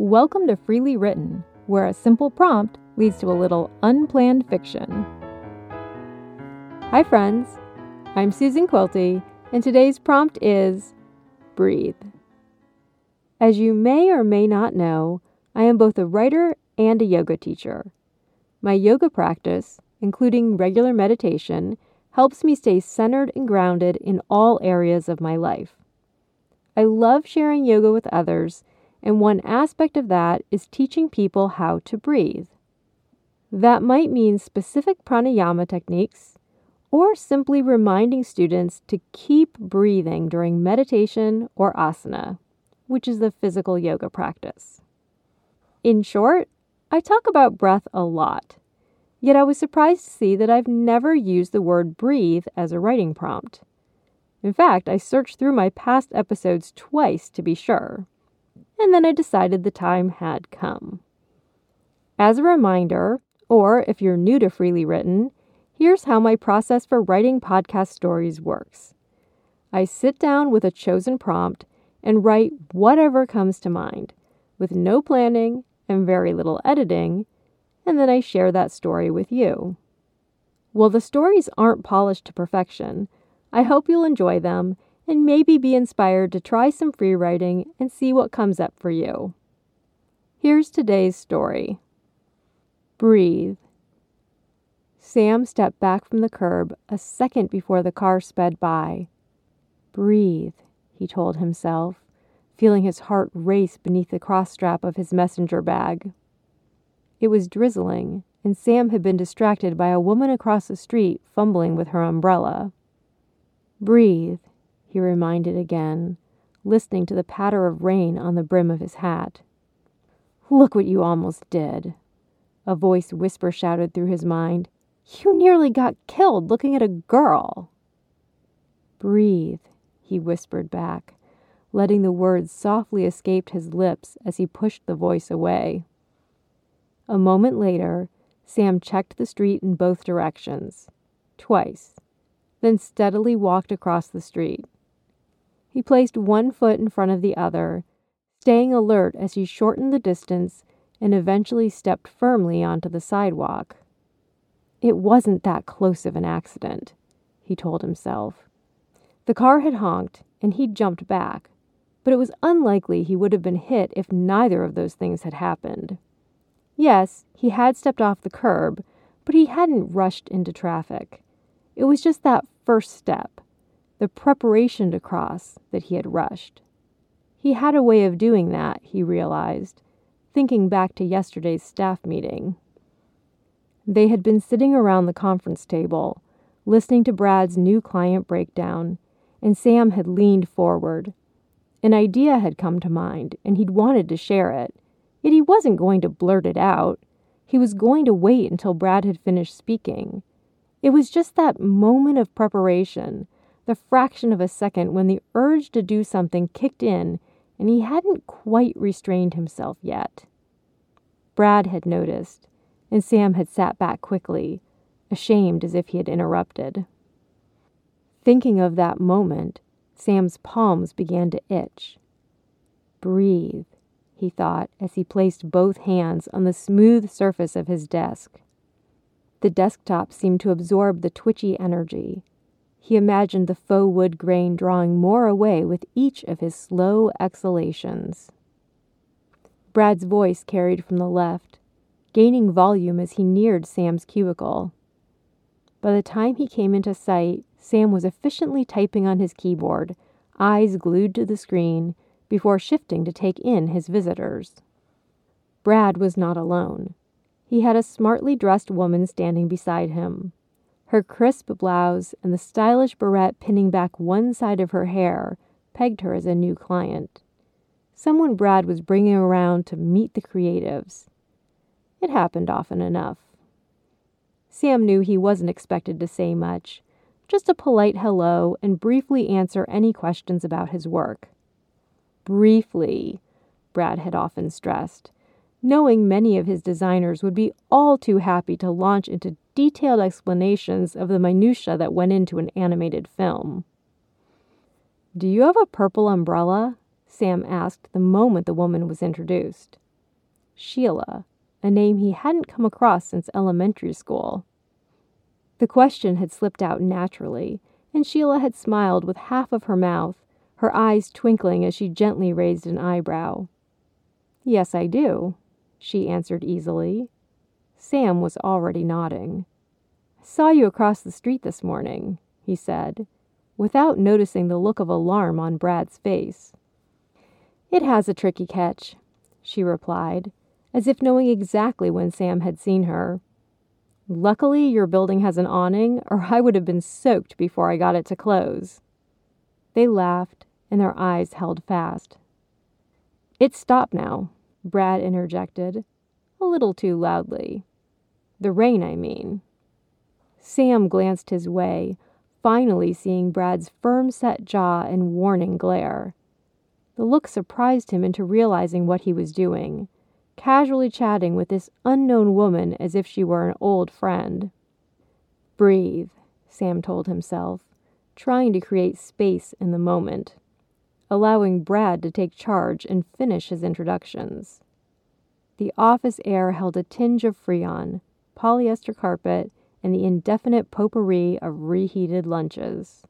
Welcome to Freely Written, where a simple prompt leads to a little unplanned fiction. Hi, friends. I'm Susan Quilty, and today's prompt is Breathe. As you may or may not know, I am both a writer and a yoga teacher. My yoga practice, including regular meditation, helps me stay centered and grounded in all areas of my life. I love sharing yoga with others and one aspect of that is teaching people how to breathe. That might mean specific pranayama techniques, or simply reminding students to keep breathing during meditation or asana, which is the physical yoga practice. In short, I talk about breath a lot, yet I was surprised to see that I've never used the word breathe as a writing prompt. In fact, I searched through my past episodes twice to be sure and then I decided the time had come. As a reminder, or if you're new to Freely Written, here's how my process for writing podcast stories works. I sit down with a chosen prompt and write whatever comes to mind, with no planning and very little editing, and then I share that story with you. While the stories aren't polished to perfection, I hope you'll enjoy them and maybe be inspired to try some free writing and see what comes up for you. Here's today's story Breathe. Sam stepped back from the curb a second before the car sped by. Breathe, he told himself, feeling his heart race beneath the cross strap of his messenger bag. It was drizzling, and Sam had been distracted by a woman across the street fumbling with her umbrella. Breathe, he reminded again, listening to the patter of rain on the brim of his hat. Look what you almost did. A voice whisper shouted through his mind. You nearly got killed looking at a girl. Breathe, he whispered back, letting the words softly escape his lips as he pushed the voice away. A moment later, Sam checked the street in both directions, twice, then steadily walked across the street. He placed one foot in front of the other, staying alert as he shortened the distance and eventually stepped firmly onto the sidewalk. It wasn't that close of an accident, he told himself. The car had honked, and he'd jumped back, but it was unlikely he would have been hit if neither of those things had happened. Yes, he had stepped off the curb, but he hadn't rushed into traffic. It was just that first step, the preparation to cross that he had rushed. He had a way of doing that, he realized, thinking back to yesterday's staff meeting. They had been sitting around the conference table, listening to Brad's new client breakdown, and Sam had leaned forward. An idea had come to mind, and he'd wanted to share it, yet he wasn't going to blurt it out. He was going to wait until Brad had finished speaking. It was just that moment of preparation the fraction of a second when the urge to do something kicked in and he hadn't quite restrained himself yet. Brad had noticed, and Sam had sat back quickly, ashamed as if he had interrupted. Thinking of that moment, Sam's palms began to itch. Breathe, he thought as he placed both hands on the smooth surface of his desk. The desktop seemed to absorb the twitchy energy, he imagined the faux wood grain drawing more away with each of his slow exhalations. Brad's voice carried from the left, gaining volume as he neared Sam's cubicle. By the time he came into sight, Sam was efficiently typing on his keyboard, eyes glued to the screen, before shifting to take in his visitors. Brad was not alone. He had a smartly dressed woman standing beside him. Her crisp blouse and the stylish barrette pinning back one side of her hair pegged her as a new client. Someone Brad was bringing around to meet the creatives. It happened often enough. Sam knew he wasn't expected to say much, just a polite hello and briefly answer any questions about his work. Briefly, Brad had often stressed, knowing many of his designers would be all too happy to launch into detailed explanations of the minutiae that went into an animated film. Do you have a purple umbrella? Sam asked the moment the woman was introduced. Sheila, a name he hadn't come across since elementary school. The question had slipped out naturally, and Sheila had smiled with half of her mouth, her eyes twinkling as she gently raised an eyebrow. Yes, I do, she answered easily. Sam was already nodding. I saw you across the street this morning, he said, without noticing the look of alarm on Brad's face. It has a tricky catch, she replied, as if knowing exactly when Sam had seen her. Luckily, your building has an awning, or I would have been soaked before I got it to close. They laughed, and their eyes held fast. It's stopped now, Brad interjected, a little too loudly. The rain, I mean. Sam glanced his way, finally seeing Brad's firm set jaw and warning glare. The look surprised him into realizing what he was doing casually chatting with this unknown woman as if she were an old friend. Breathe, Sam told himself, trying to create space in the moment, allowing Brad to take charge and finish his introductions. The office air held a tinge of freon, polyester carpet, and the indefinite potpourri of reheated lunches.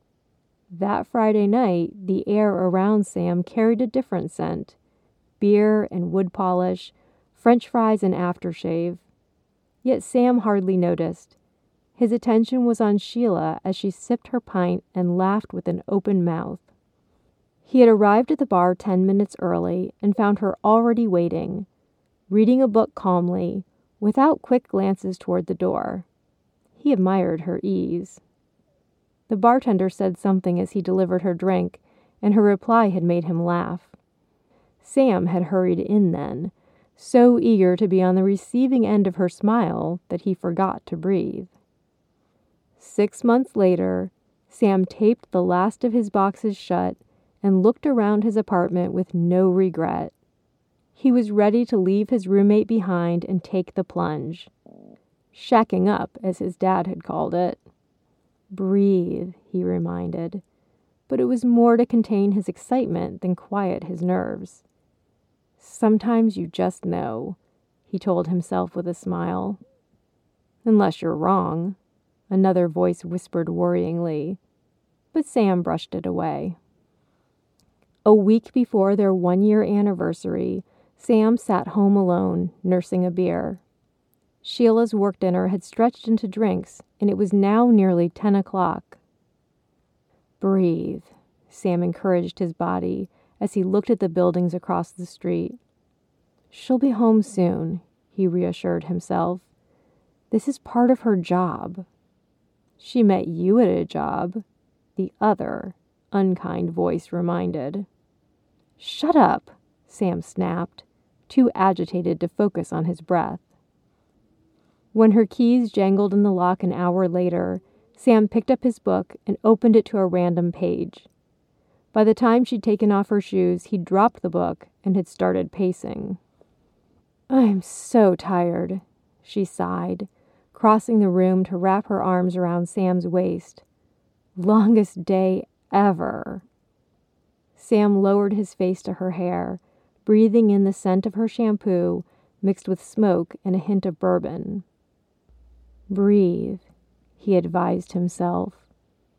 That Friday night, the air around Sam carried a different scent beer and wood polish, French fries and aftershave. Yet Sam hardly noticed. His attention was on Sheila as she sipped her pint and laughed with an open mouth. He had arrived at the bar ten minutes early and found her already waiting, reading a book calmly, without quick glances toward the door. He admired her ease. The bartender said something as he delivered her drink, and her reply had made him laugh. Sam had hurried in then, so eager to be on the receiving end of her smile that he forgot to breathe. Six months later, Sam taped the last of his boxes shut and looked around his apartment with no regret. He was ready to leave his roommate behind and take the plunge. Shacking up, as his dad had called it. Breathe, he reminded, but it was more to contain his excitement than quiet his nerves. Sometimes you just know, he told himself with a smile. Unless you're wrong, another voice whispered worryingly, but Sam brushed it away. A week before their one year anniversary, Sam sat home alone, nursing a beer. Sheila's work dinner had stretched into drinks, and it was now nearly ten o'clock. Breathe, Sam encouraged his body as he looked at the buildings across the street. She'll be home soon, he reassured himself. This is part of her job. She met you at a job, the other, unkind voice reminded. Shut up, Sam snapped, too agitated to focus on his breath. When her keys jangled in the lock an hour later, Sam picked up his book and opened it to a random page. By the time she'd taken off her shoes, he'd dropped the book and had started pacing. I'm so tired, she sighed, crossing the room to wrap her arms around Sam's waist. Longest day ever. Sam lowered his face to her hair, breathing in the scent of her shampoo mixed with smoke and a hint of bourbon. Breathe, he advised himself.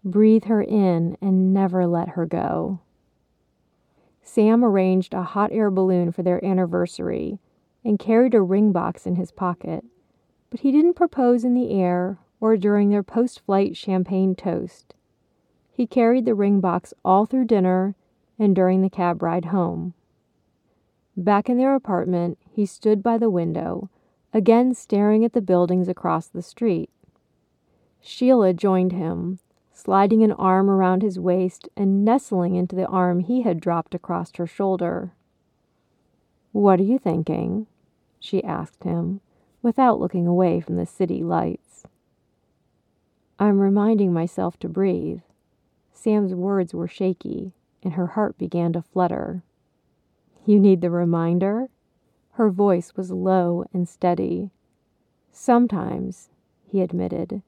Breathe her in and never let her go. Sam arranged a hot air balloon for their anniversary and carried a ring box in his pocket, but he didn't propose in the air or during their post flight champagne toast. He carried the ring box all through dinner and during the cab ride home. Back in their apartment, he stood by the window, again staring at the buildings across the street. Sheila joined him, sliding an arm around his waist and nestling into the arm he had dropped across her shoulder. What are you thinking? she asked him, without looking away from the city lights. I'm reminding myself to breathe. Sam's words were shaky, and her heart began to flutter. You need the reminder? Her voice was low and steady. Sometimes, he admitted,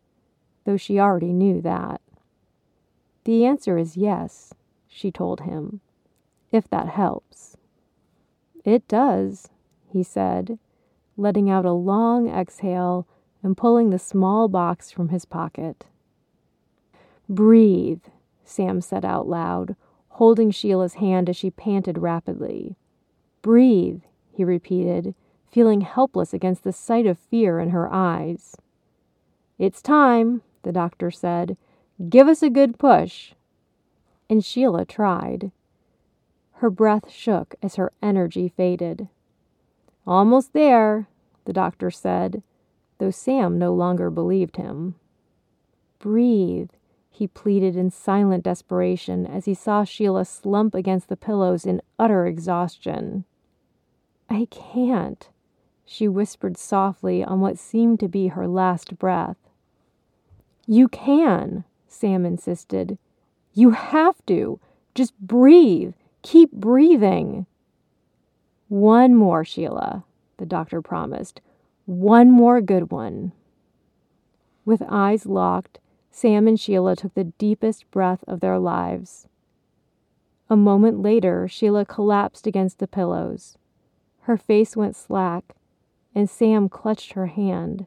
though she already knew that. The answer is yes, she told him, if that helps. It does, he said, letting out a long exhale and pulling the small box from his pocket. Breathe, Sam said out loud, holding Sheila's hand as she panted rapidly. Breathe, he repeated, feeling helpless against the sight of fear in her eyes. It's time, the doctor said. Give us a good push. And Sheila tried. Her breath shook as her energy faded. Almost there, the doctor said, though Sam no longer believed him. Breathe, he pleaded in silent desperation as he saw Sheila slump against the pillows in utter exhaustion. I can't, she whispered softly on what seemed to be her last breath. You can, Sam insisted. You have to. Just breathe. Keep breathing. One more, Sheila, the doctor promised. One more good one. With eyes locked, Sam and Sheila took the deepest breath of their lives. A moment later, Sheila collapsed against the pillows. Her face went slack, and Sam clutched her hand.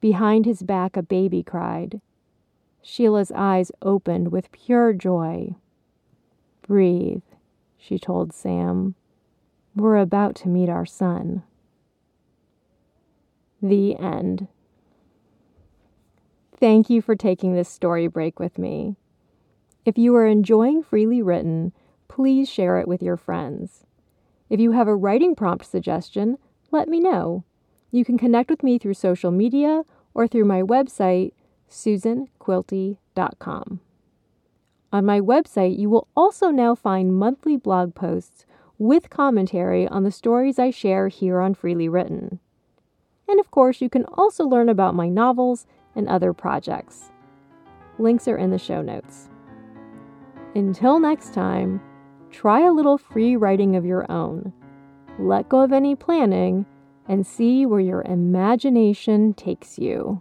Behind his back, a baby cried. Sheila's eyes opened with pure joy. Breathe, she told Sam. We're about to meet our son. The end. Thank you for taking this story break with me. If you are enjoying Freely Written, please share it with your friends. If you have a writing prompt suggestion, let me know. You can connect with me through social media or through my website, susanquilty.com. On my website, you will also now find monthly blog posts with commentary on the stories I share here on Freely Written. And of course, you can also learn about my novels and other projects. Links are in the show notes. Until next time, try a little free writing of your own. Let go of any planning and see where your imagination takes you.